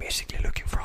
basically looking for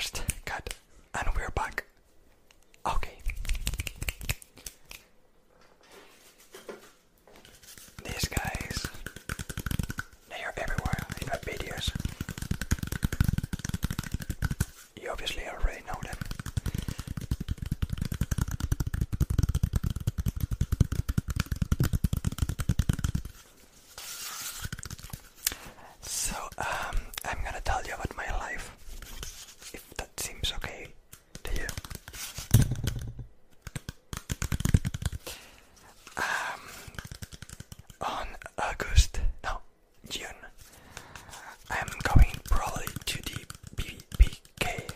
first cut, and we're back. Okay. These guys, they are everywhere in my videos. You obviously already know them. So, um, I'm gonna tell you about my life, if that seems okay to you. Um, on August, no, June, I'm going probably to the BBK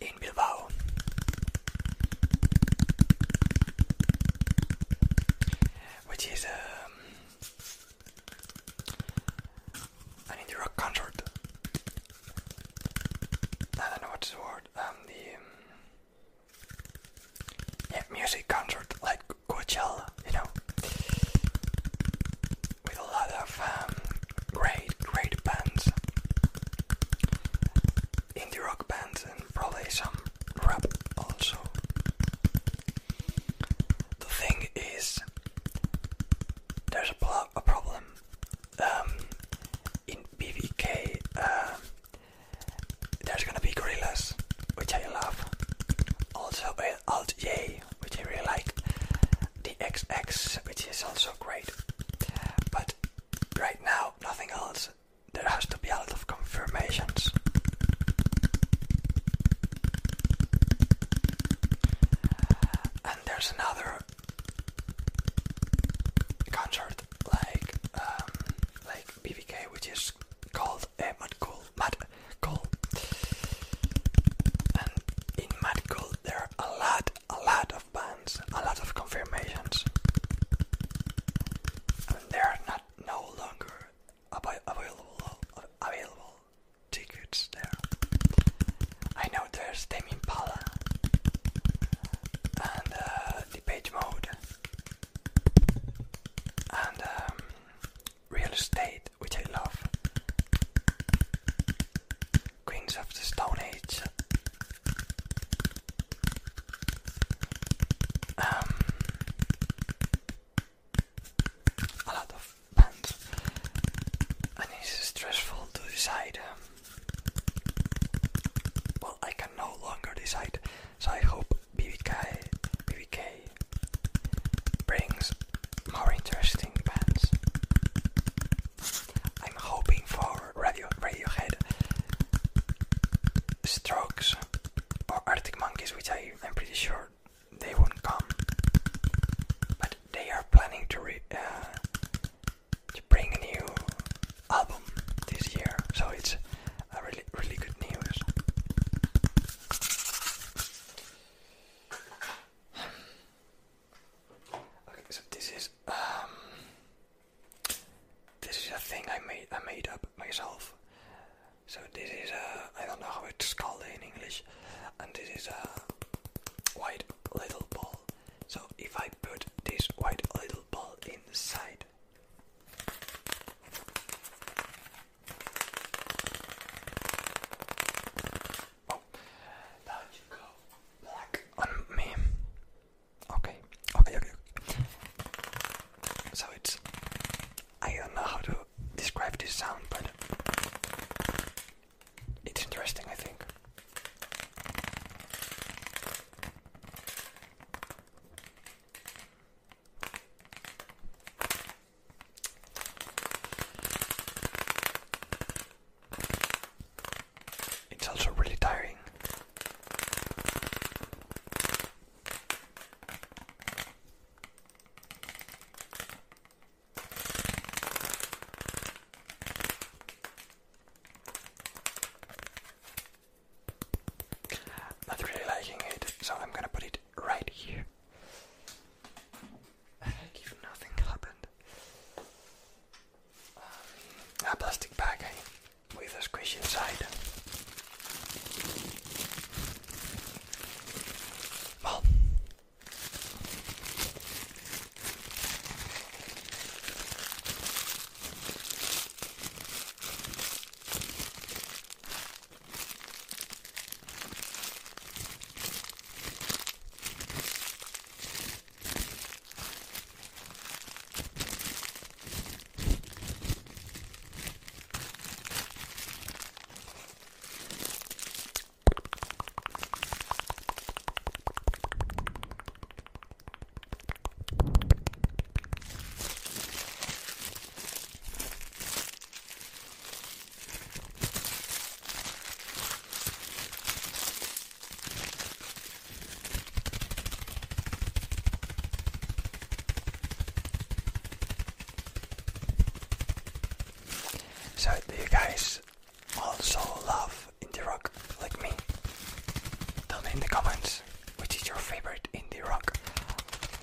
in Bilbao. Which is um, an indie rock concert. I don't know what's the word. Um, the um, yeah, music concert like Coachella, Queens of the Stone you guys also love indie rock like me? Tell me in the comments which is your favorite indie rock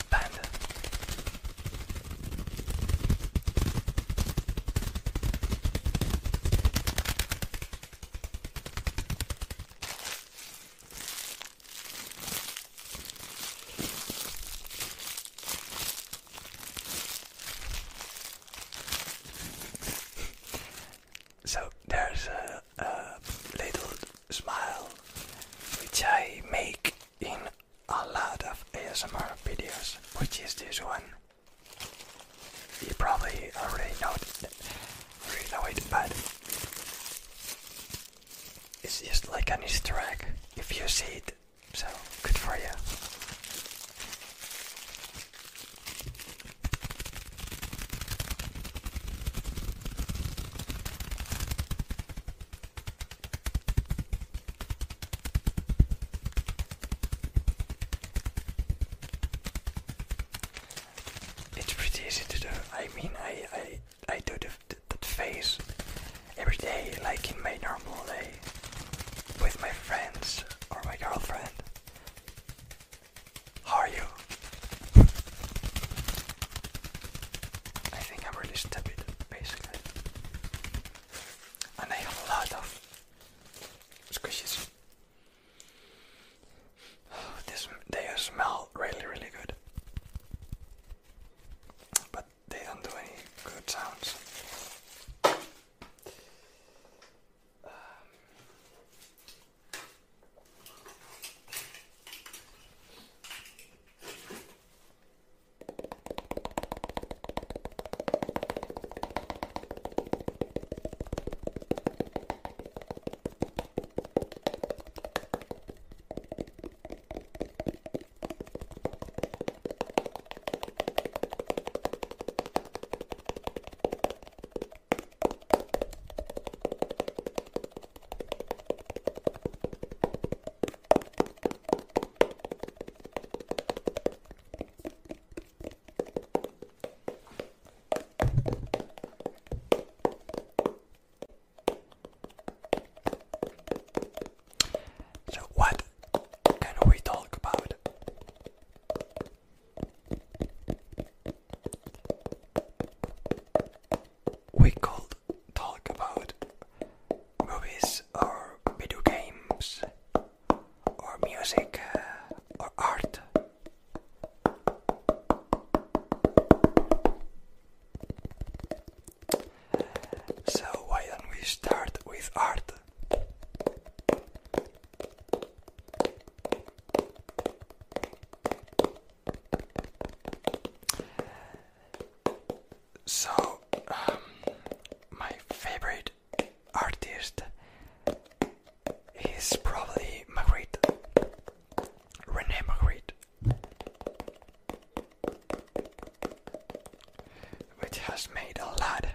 band. So there's a, a little smile which I make in a lot of ASMR videos, which is this one. You probably already know it, already know it, but it's just like an Easter egg if you see it. So good for you. It's pretty easy to do. I mean, I seca has made a lot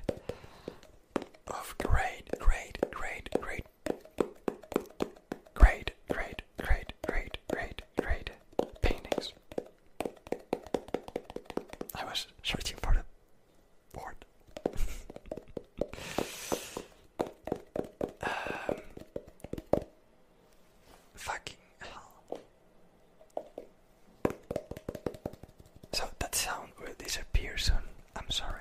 of great, great, great, great, great, great, great, great, great, great paintings. I was searching for the board. um, fucking hell. So that sound will disappear soon. I'm sorry.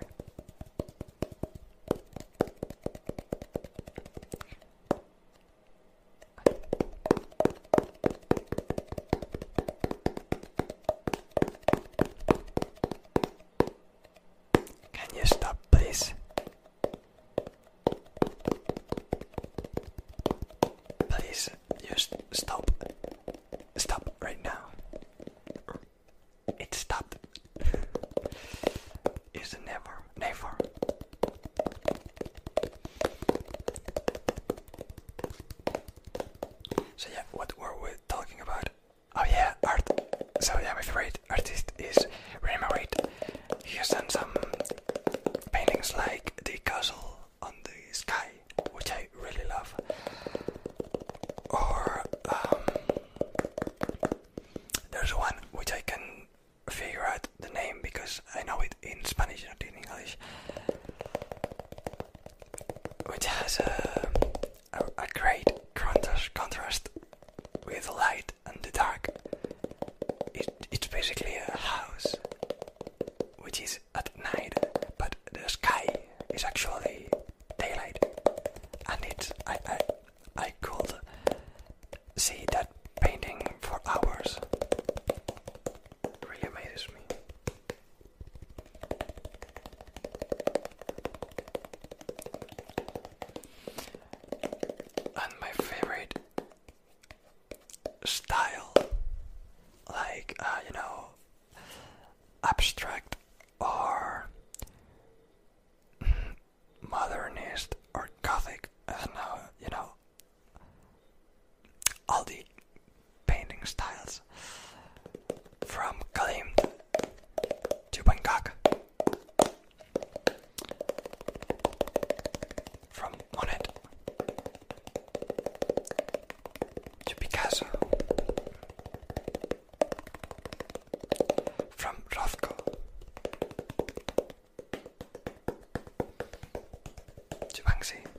Banksy.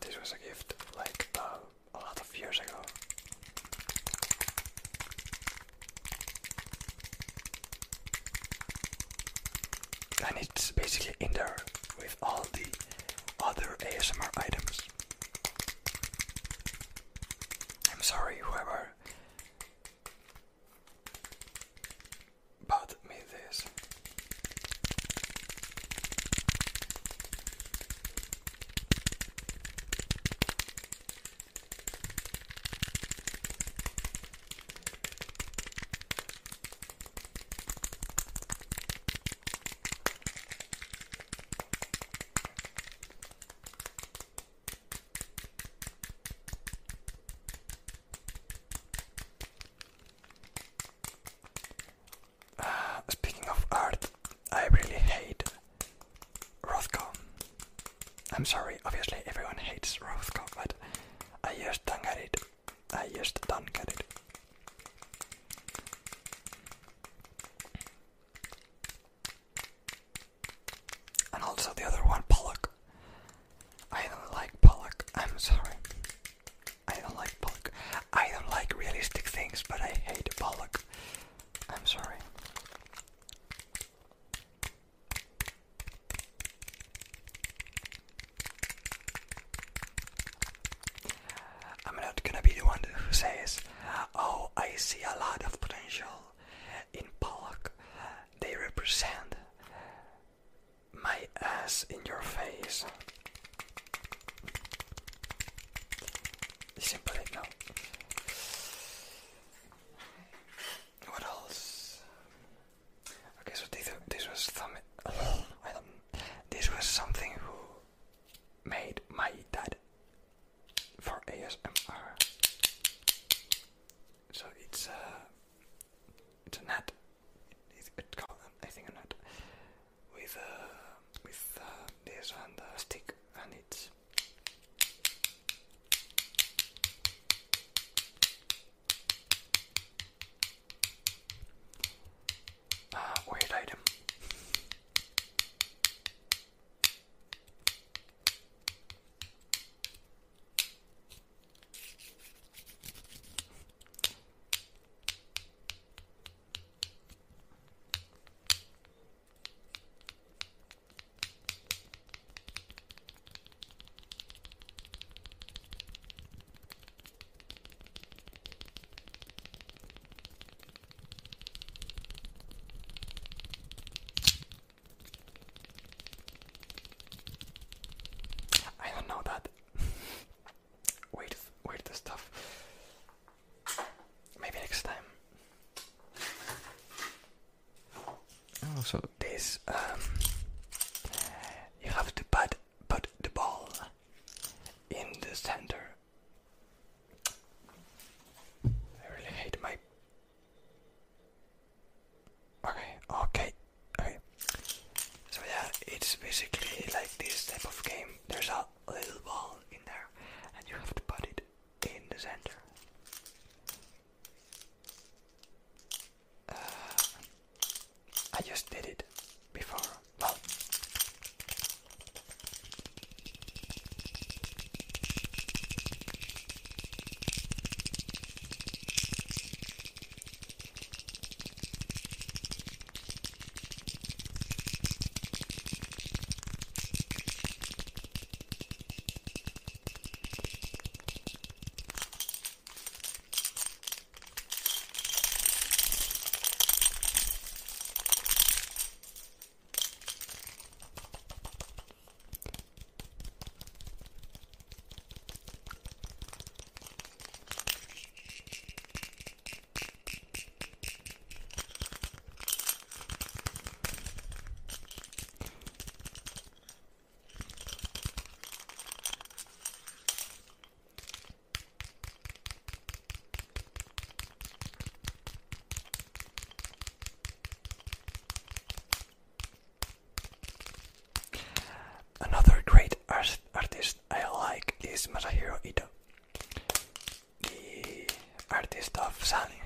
this was a gift like uh, a lot of years ago. And it's basically in there with all the other ASMR items. I'm sorry, whoever also this um, Rayos de este. Is Masahiro Ito, the artist of Silent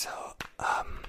So, um,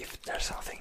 if there's something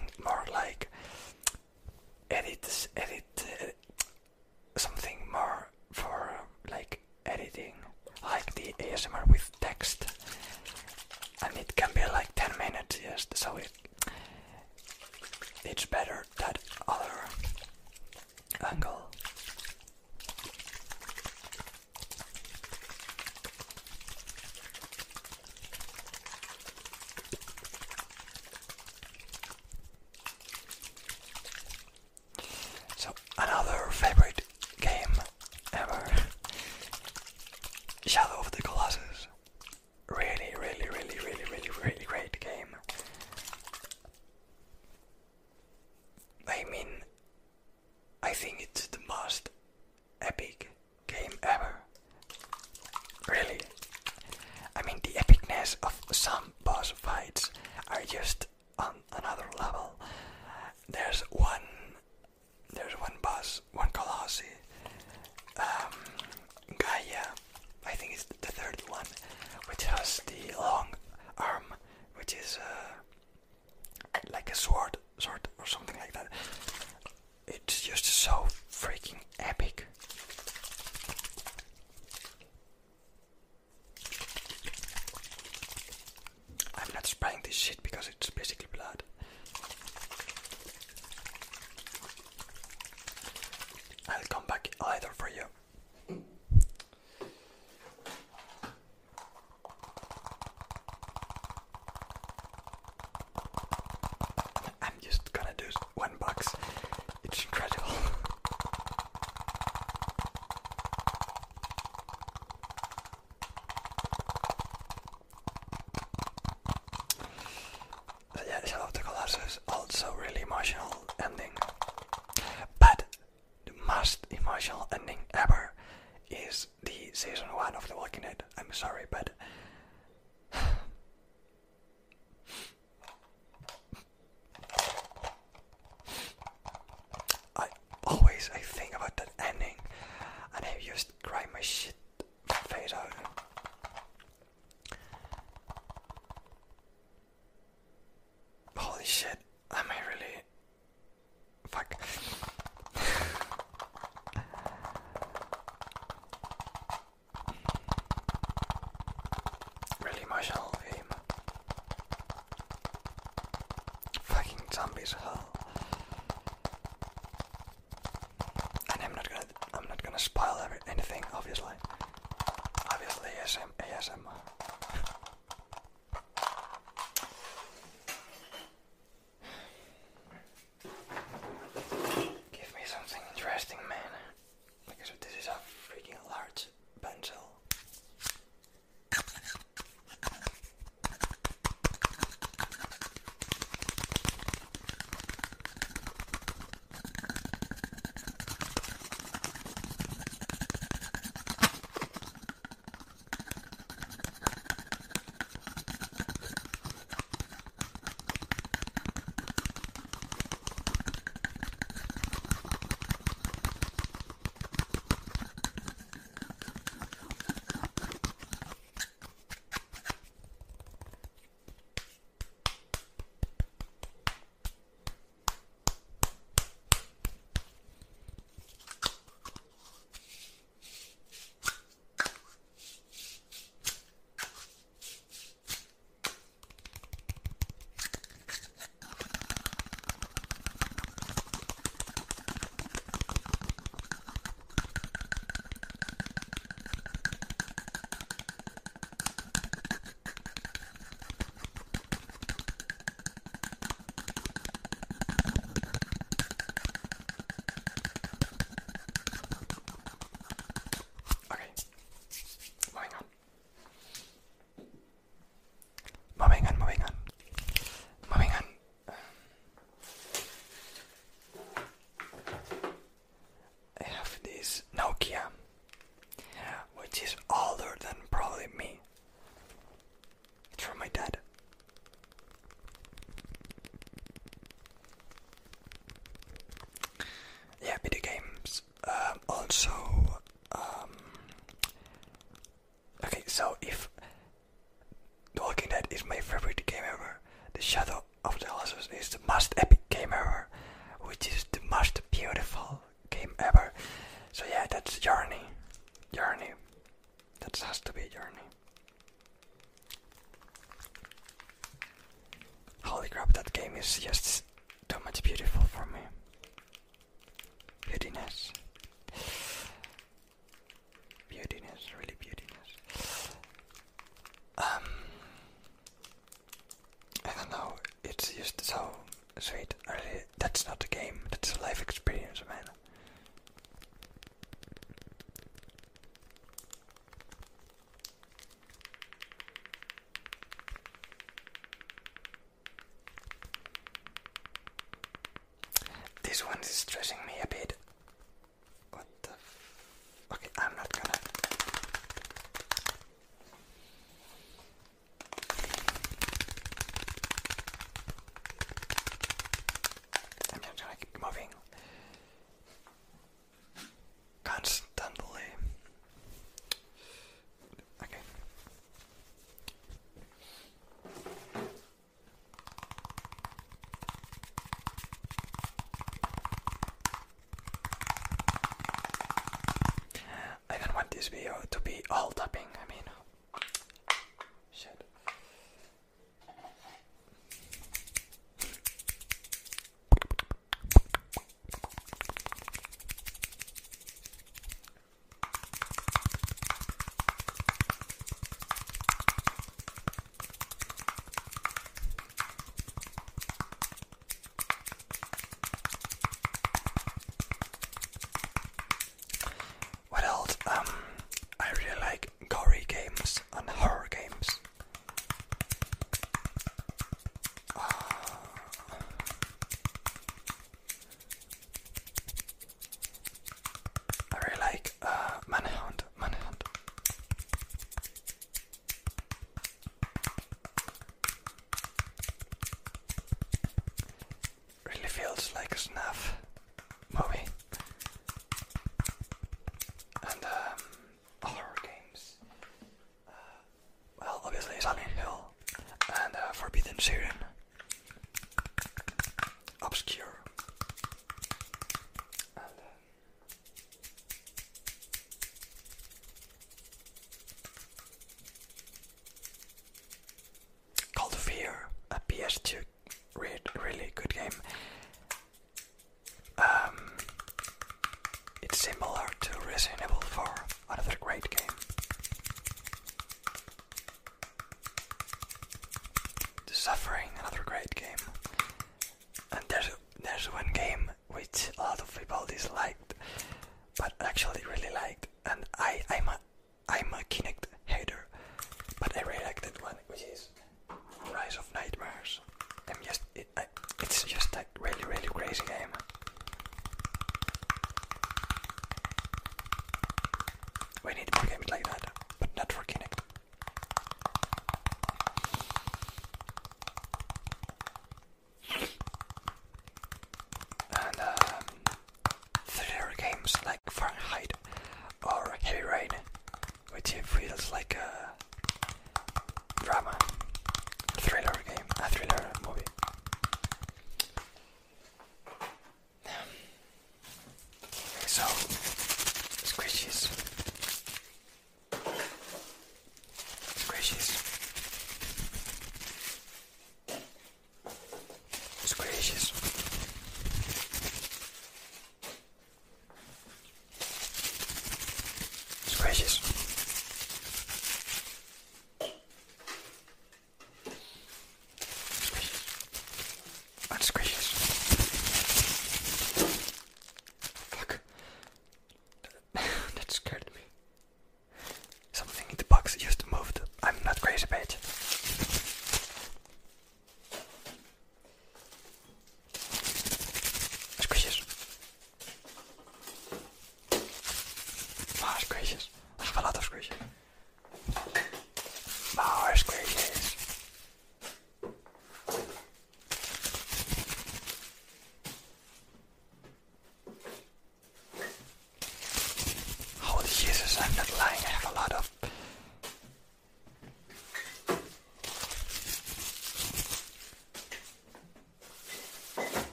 this shit because it's zombies. Huh? And I'm not gonna, I'm not gonna spoil every, anything, obviously. Obviously, ASM, ASMR. yeah, but it's stressing me a bit. enough. Movie and um, horror games. Uh, well, obviously Silent Hill and uh, Forbidden Siren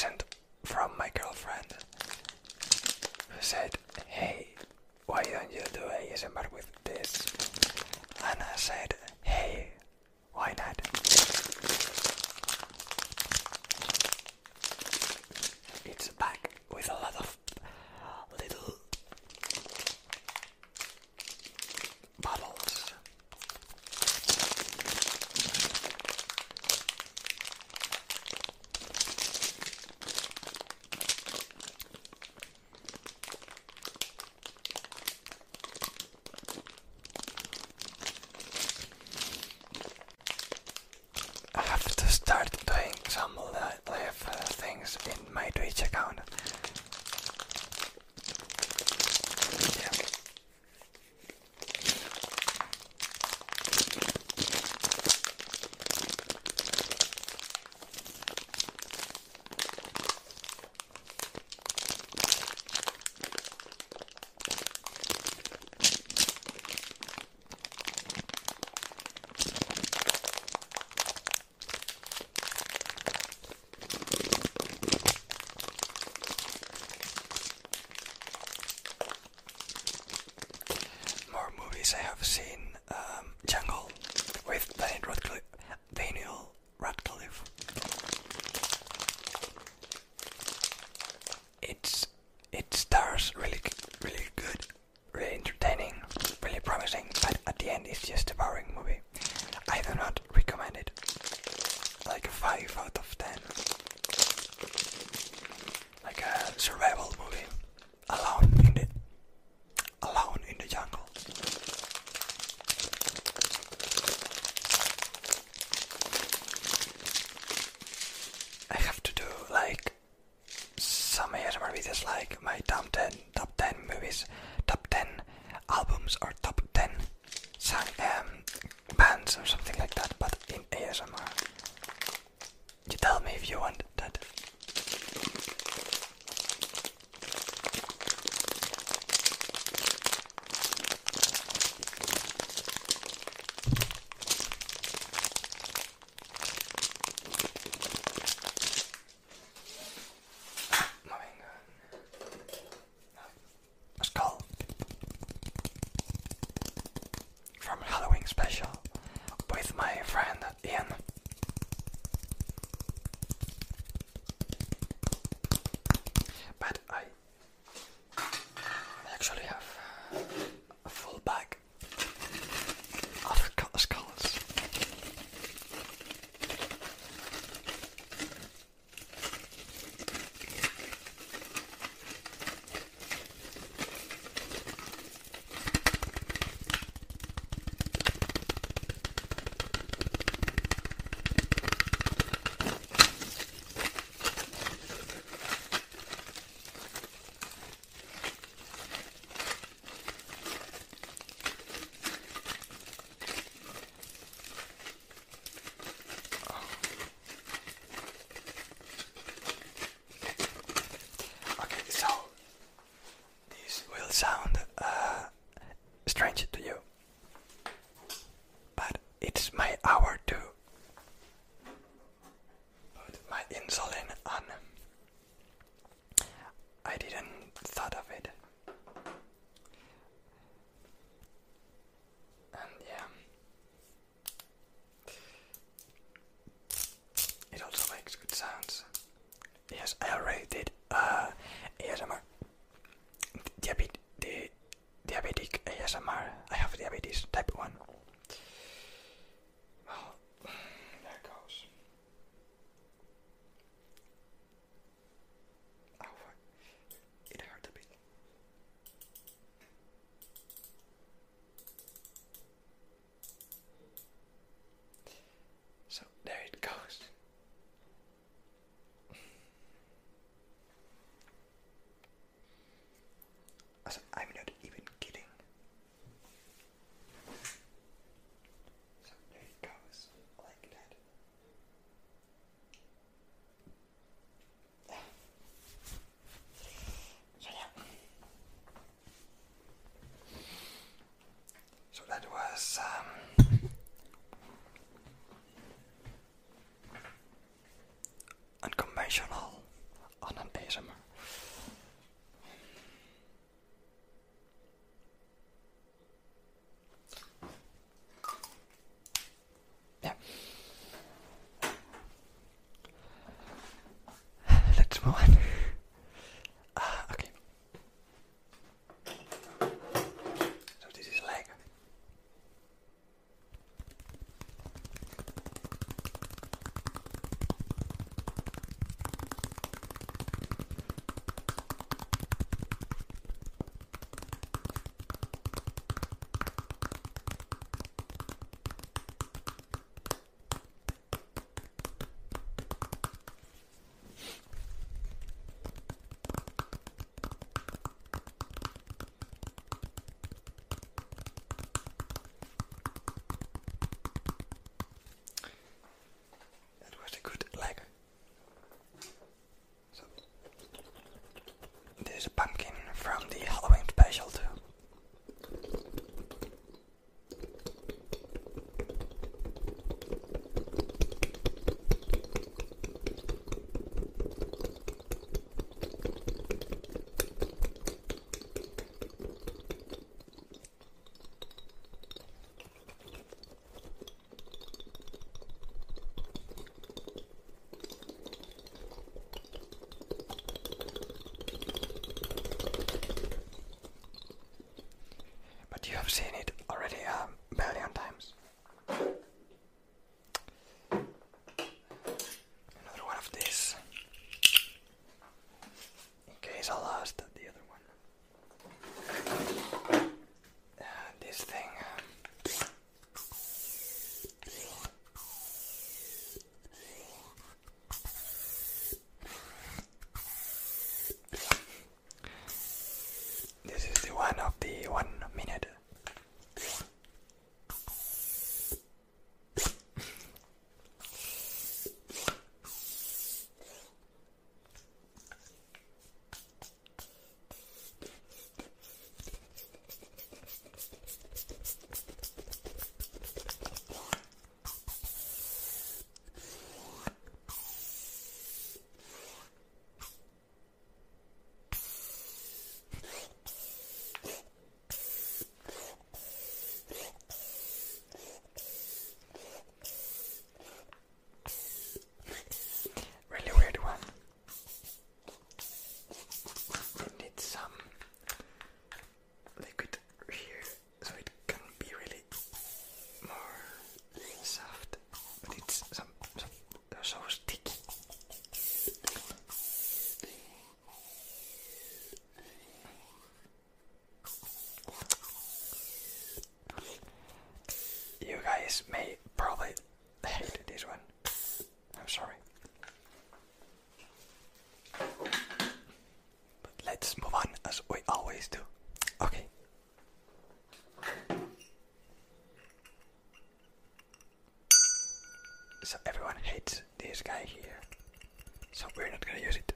present this is like my top 10 top 10 movies top 10 albums or top is a pumpkin from the Halloween special too. weighs a lot than the other one. Uh, this thing. Uh, this is the one of the one may probably hate this one. I'm sorry. But let's move on as we always do. Okay. So everyone hates this guy here. So we're not gonna use it.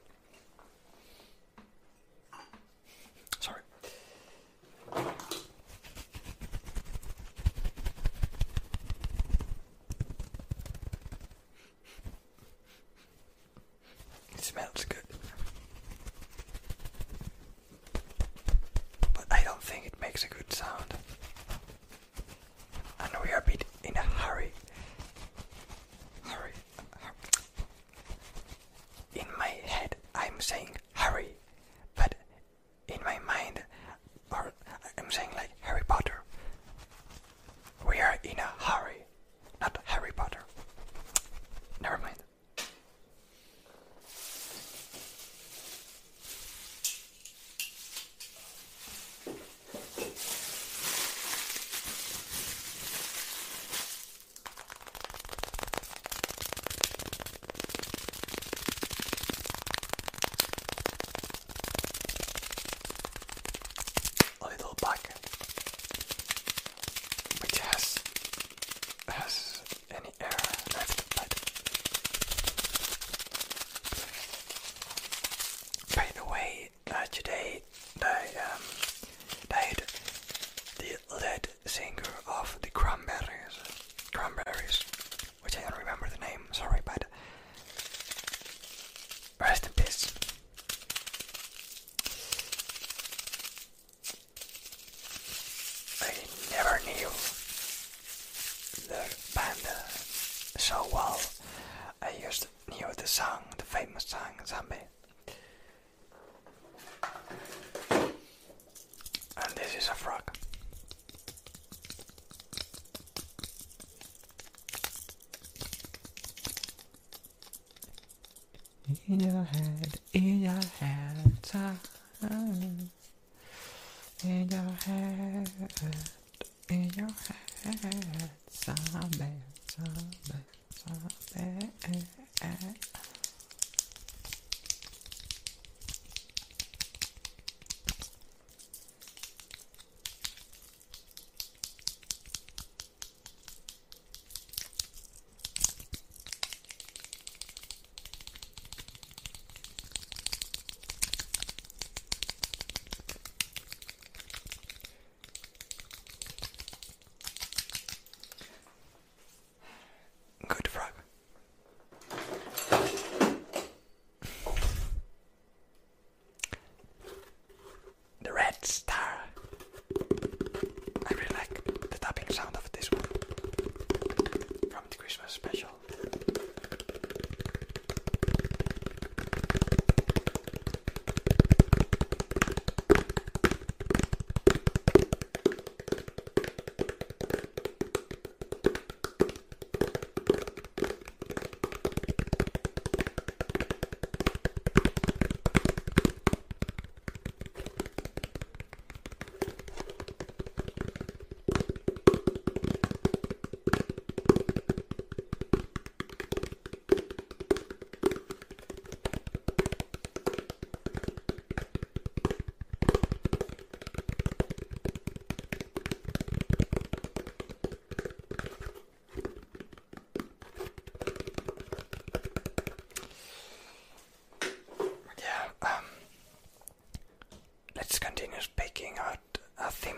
In your head.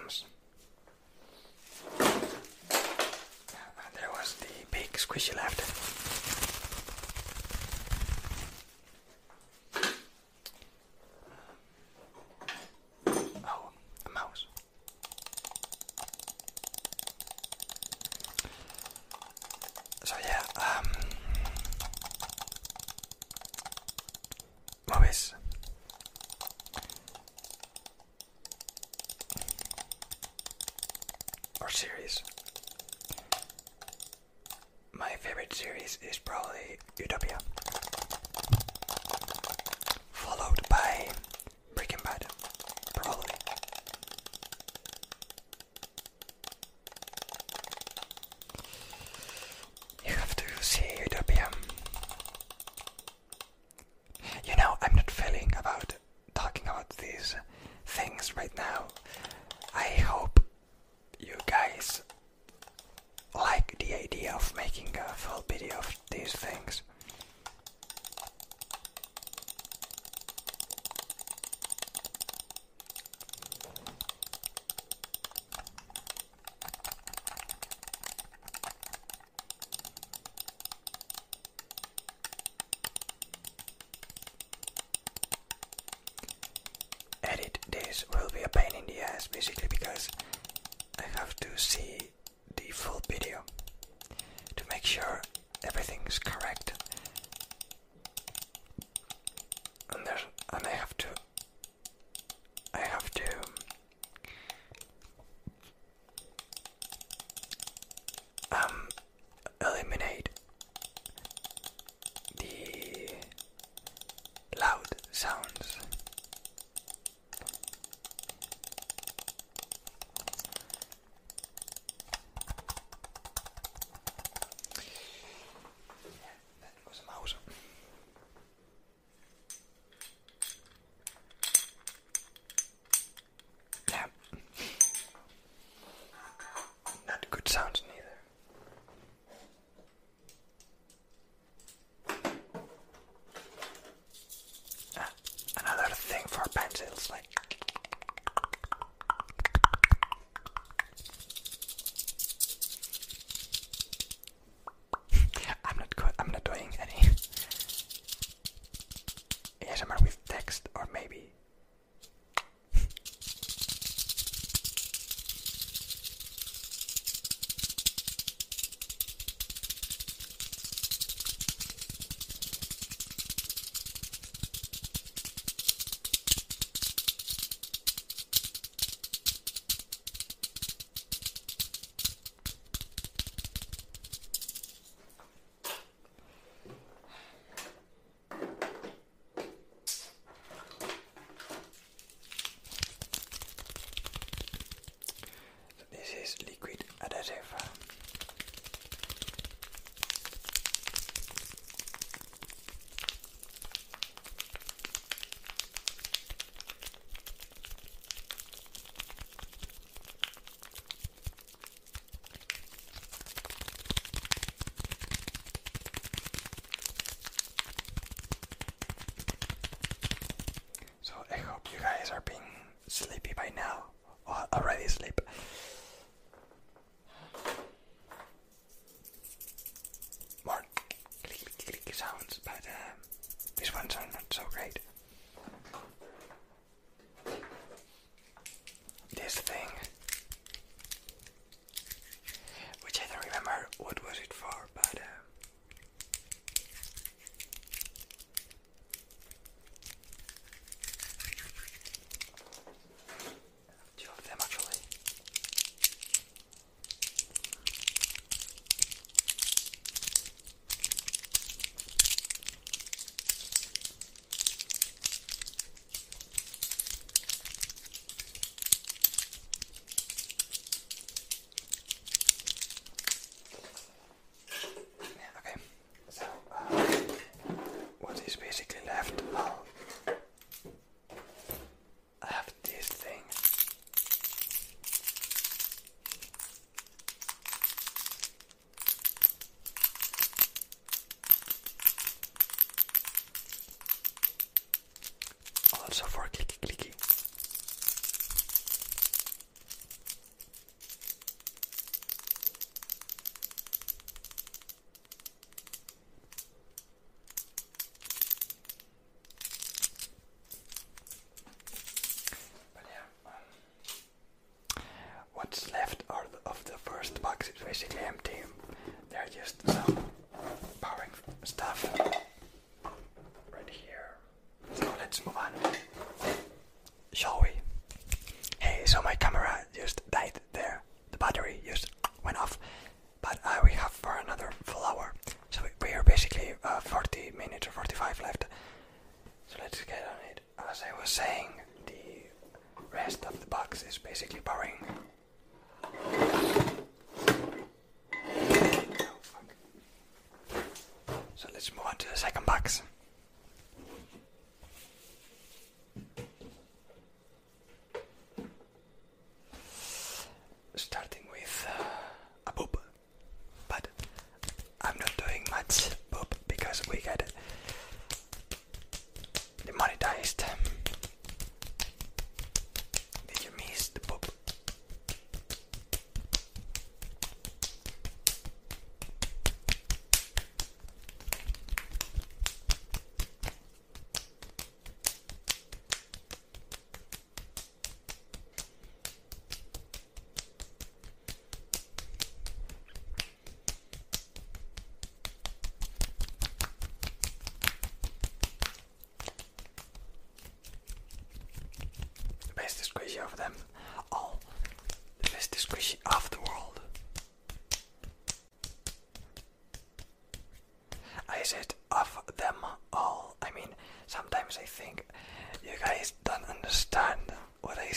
systems. series. My favorite series is probably Utopia. this will be a pain in the ass basically because I have to see the full video to make sure everything's correct. And there's also for clicking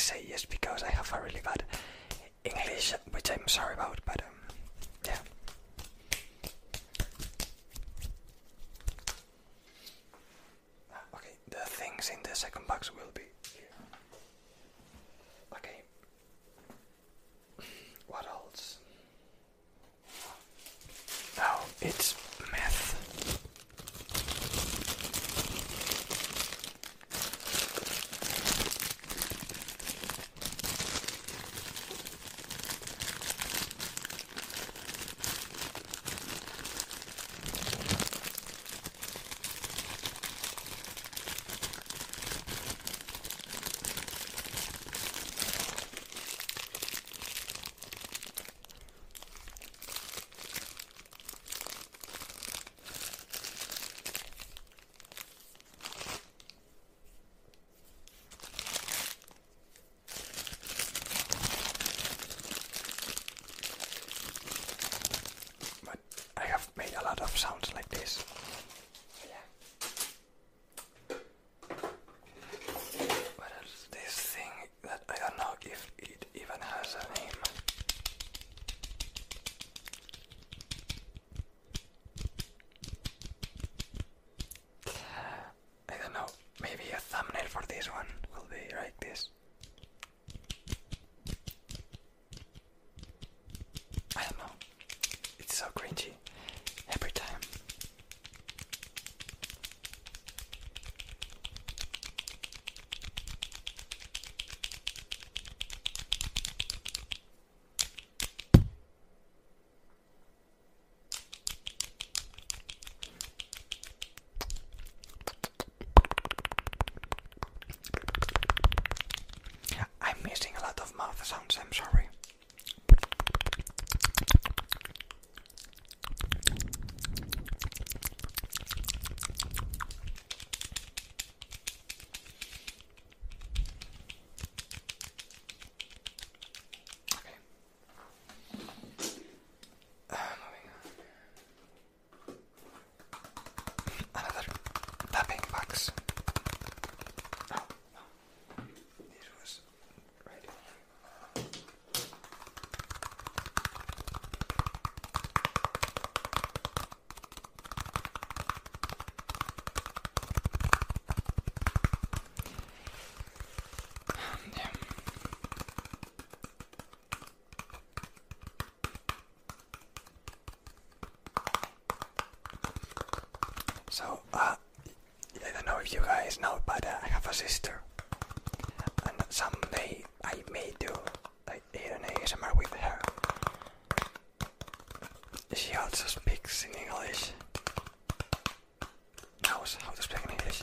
say yes because I have a really bad English, which I'm sorry about. You guys know, but uh, I have a sister, and someday I may do like an ASMR with her. She also speaks in English. Knows how to speak in English.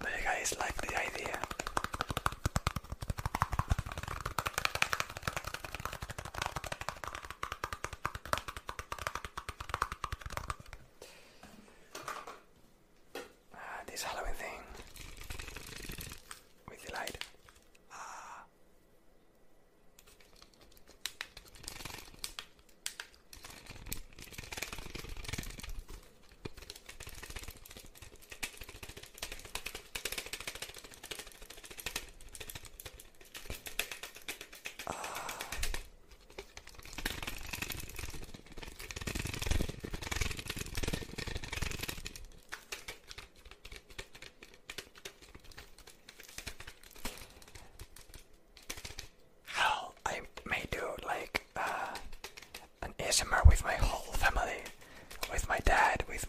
Do you guys like the idea? Ah, this Halloween thing with the light. Ah. Hell, I may do like uh, an With my whole family, with my dad, with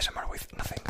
ASMR with nothing.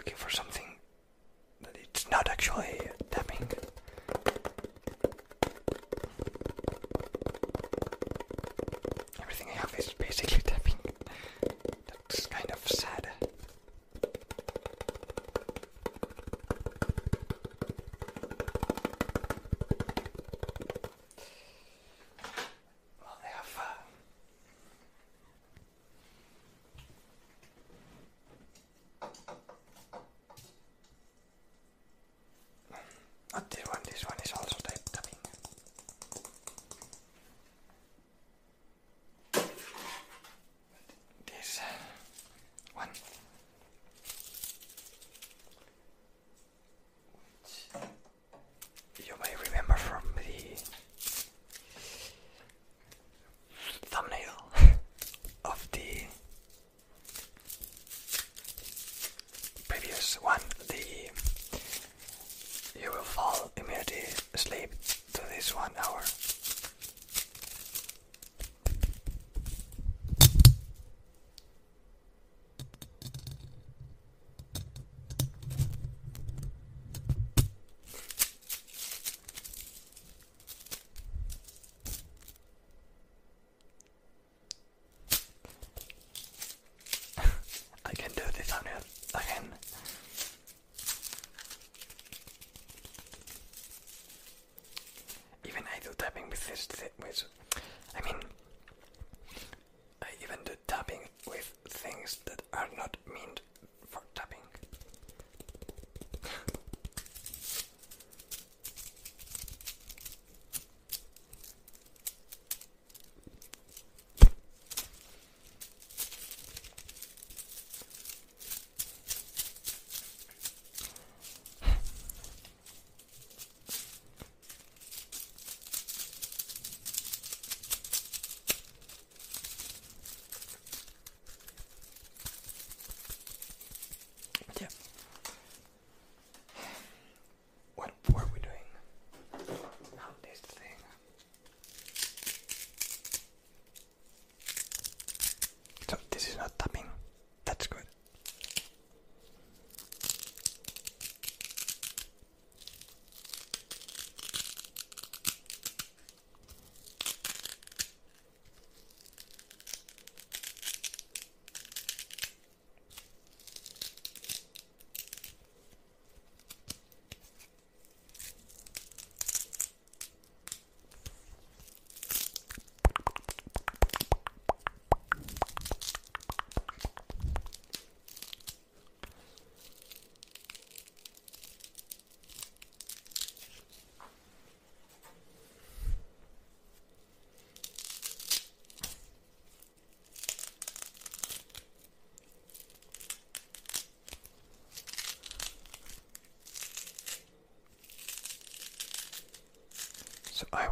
looking for something that it's not actually one the you will fall immediately asleep to this one hour.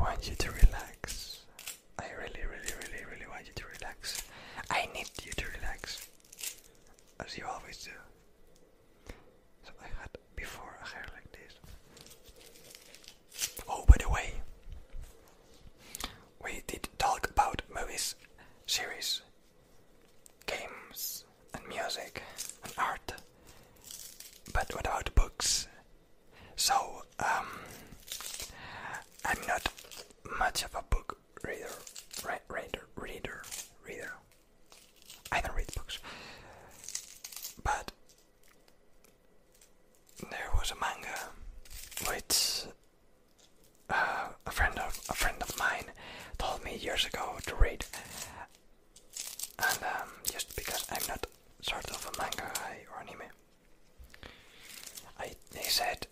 want you to relax. Said,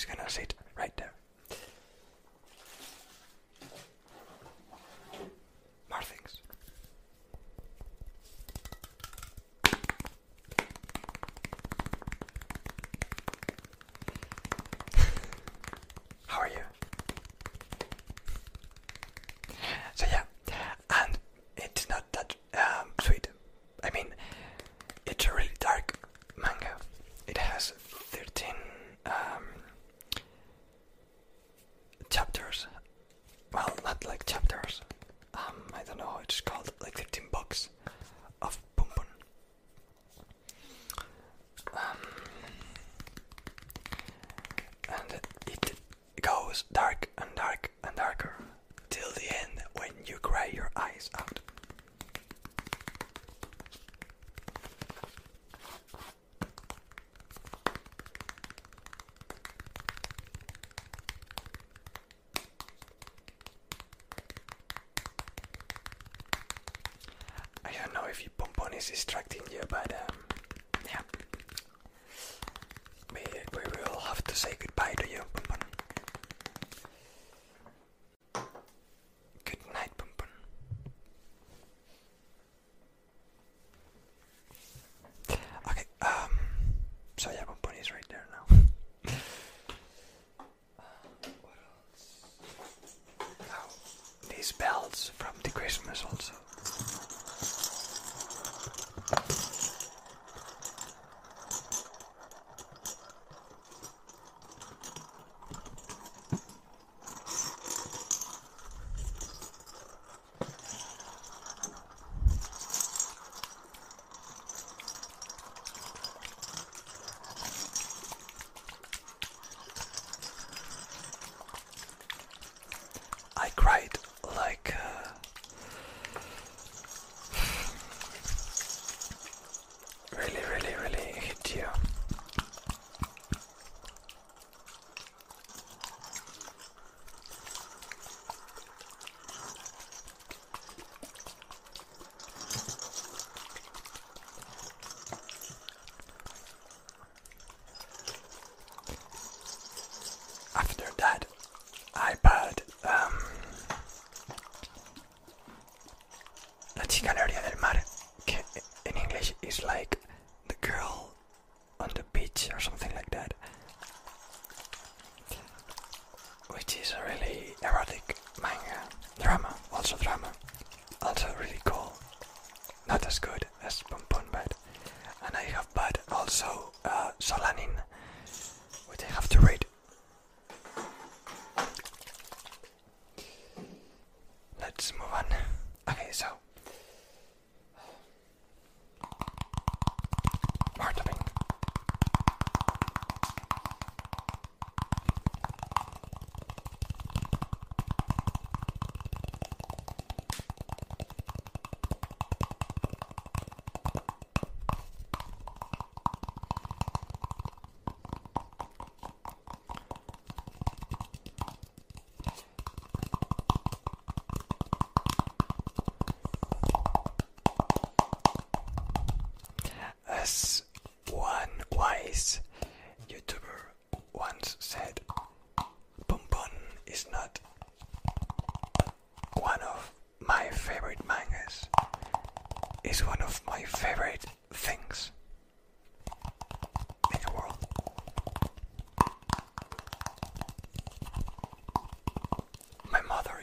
Is gonna sit right there. More things. How are you? So yeah, and it's not that um, sweet. I mean, it's a really dark manga. It has 13 um, chapters. Well, not like chapters. Um, I don't know how it's called. Like 13 books of Pum Pum. Um, and it goes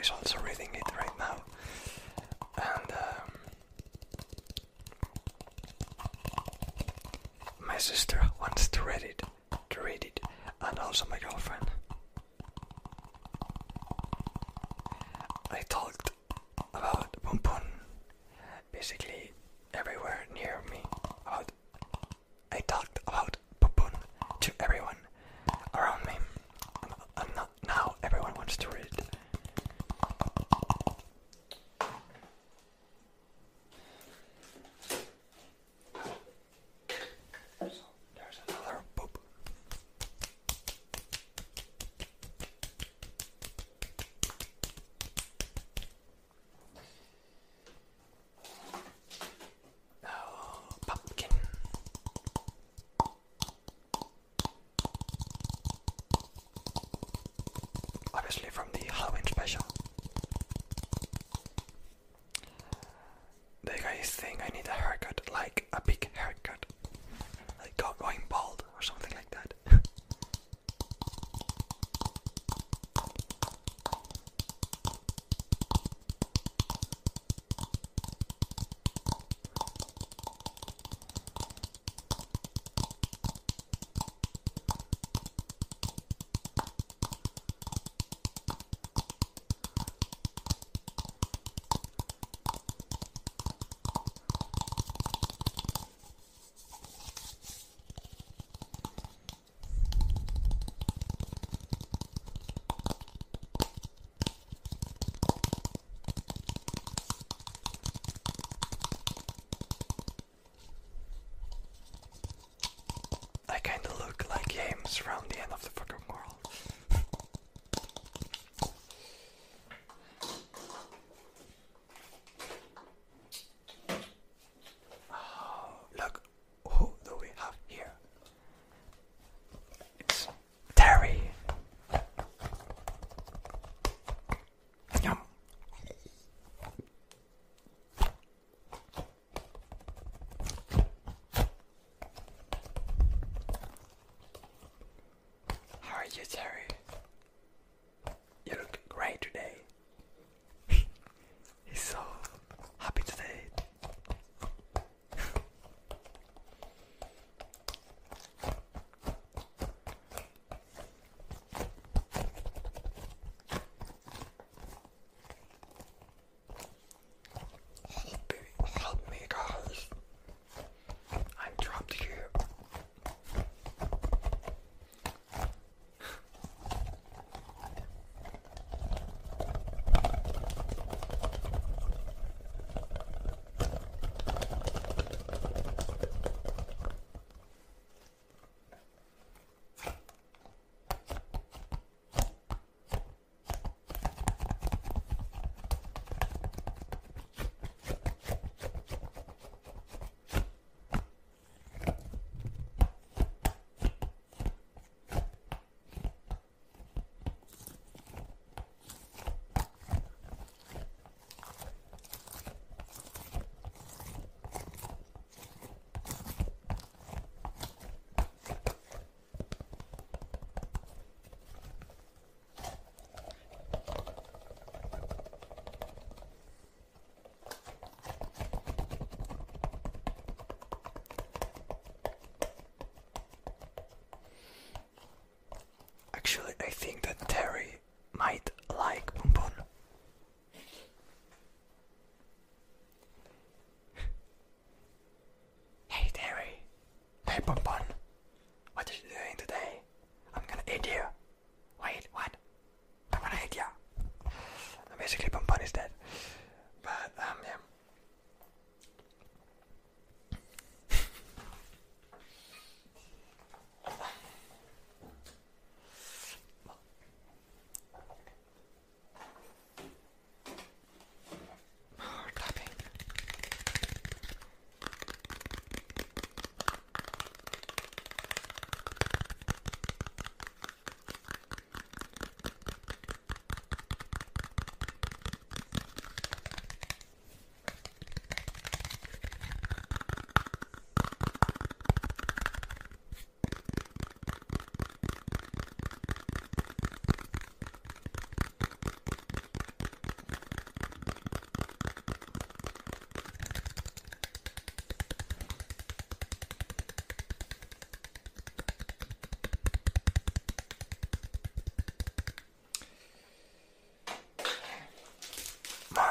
is also reading it right now, and um, my sister wants to read it, to read it, and also my girlfriend. thing I games around the end of the fucking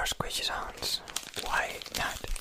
squishy sounds. Why not?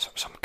Some